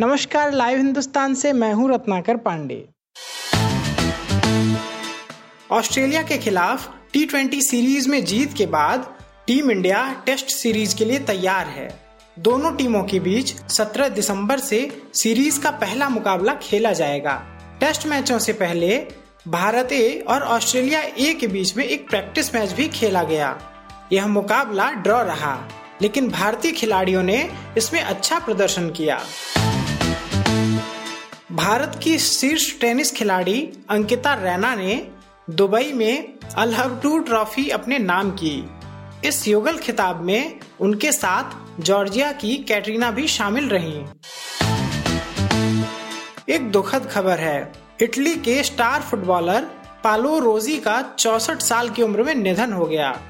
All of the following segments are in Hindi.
नमस्कार, लाइव हिंदुस्तान से मैं हूँ रत्नाकर पांडे। ऑस्ट्रेलिया के खिलाफ टी ट्वेंटी सीरीज़ में जीत के बाद टीम इंडिया टेस्ट सीरीज़ के लिए तैयार है। दोनों टीमों के बीच 17 दिसंबर से सीरीज़ का पहला मुकाबला खेला जाएगा। टेस्ट मैचों से पहले भारत ए और ऑस्ट्रेलिया ए के बीच में एक प्रैक्टिस मैच भी खेला गया। यह मुकाबला ड्रॉ रहा, लेकिन भारतीय खिलाड़ियों ने इसमें अच्छा प्रदर्शन किया। भारत की शीर्ष टेनिस खिलाड़ी अंकिता रैना ने दुबई में अलहबटू ट्रॉफी अपने नाम की। इस युगल खिताब में उनके साथ जॉर्जिया की कैटरीना भी शामिल रही। एक दुखद खबर है, इटली के स्टार फुटबॉलर पालो रोजी का चौसठ साल की उम्र में निधन हो गया।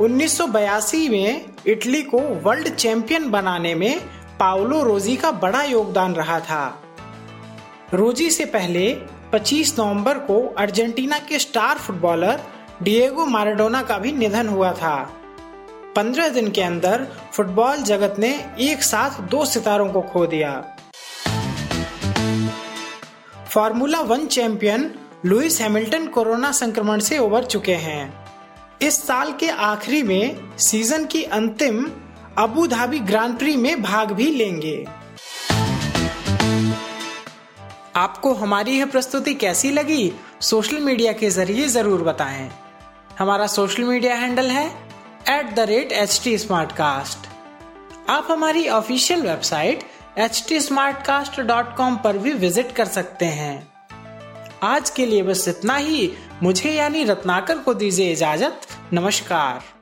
1982 में इटली को वर्ल्ड चैंपियन बनाने में पाओलो रोजी का बड़ा योगदान रहा था। रोजी से पहले 25 नवंबर को अर्जेंटीना के स्टार फुटबॉलर डिएगो माराडोना का भी निधन हुआ था। 15 दिन के अंदर फुटबॉल जगत ने एक साथ दो सितारों को खो दिया। Formula one champion Lewis Hamilton corona संक्रमण से उबर चुके हैं। इस साल के आखिरी में सीज़न की अंतिम अबू धाबी ग्रांड प्री में भाग भी लेंगे। आपको हमारी यह प्रस्तुति कैसी लगी, सोशल मीडिया के ज़रिए ज़रूर बताएँ। हमारा सोशल मीडिया हैंडल है at the rate H T आप हमारी ऑफिशियल वेबसाइट एच टी पर भी विज़िट कर सकते हैं। आज के लिए बस इतना ही। मुझे यानी रत्नाकर को दीजिए इजाज़त। नमस्कार।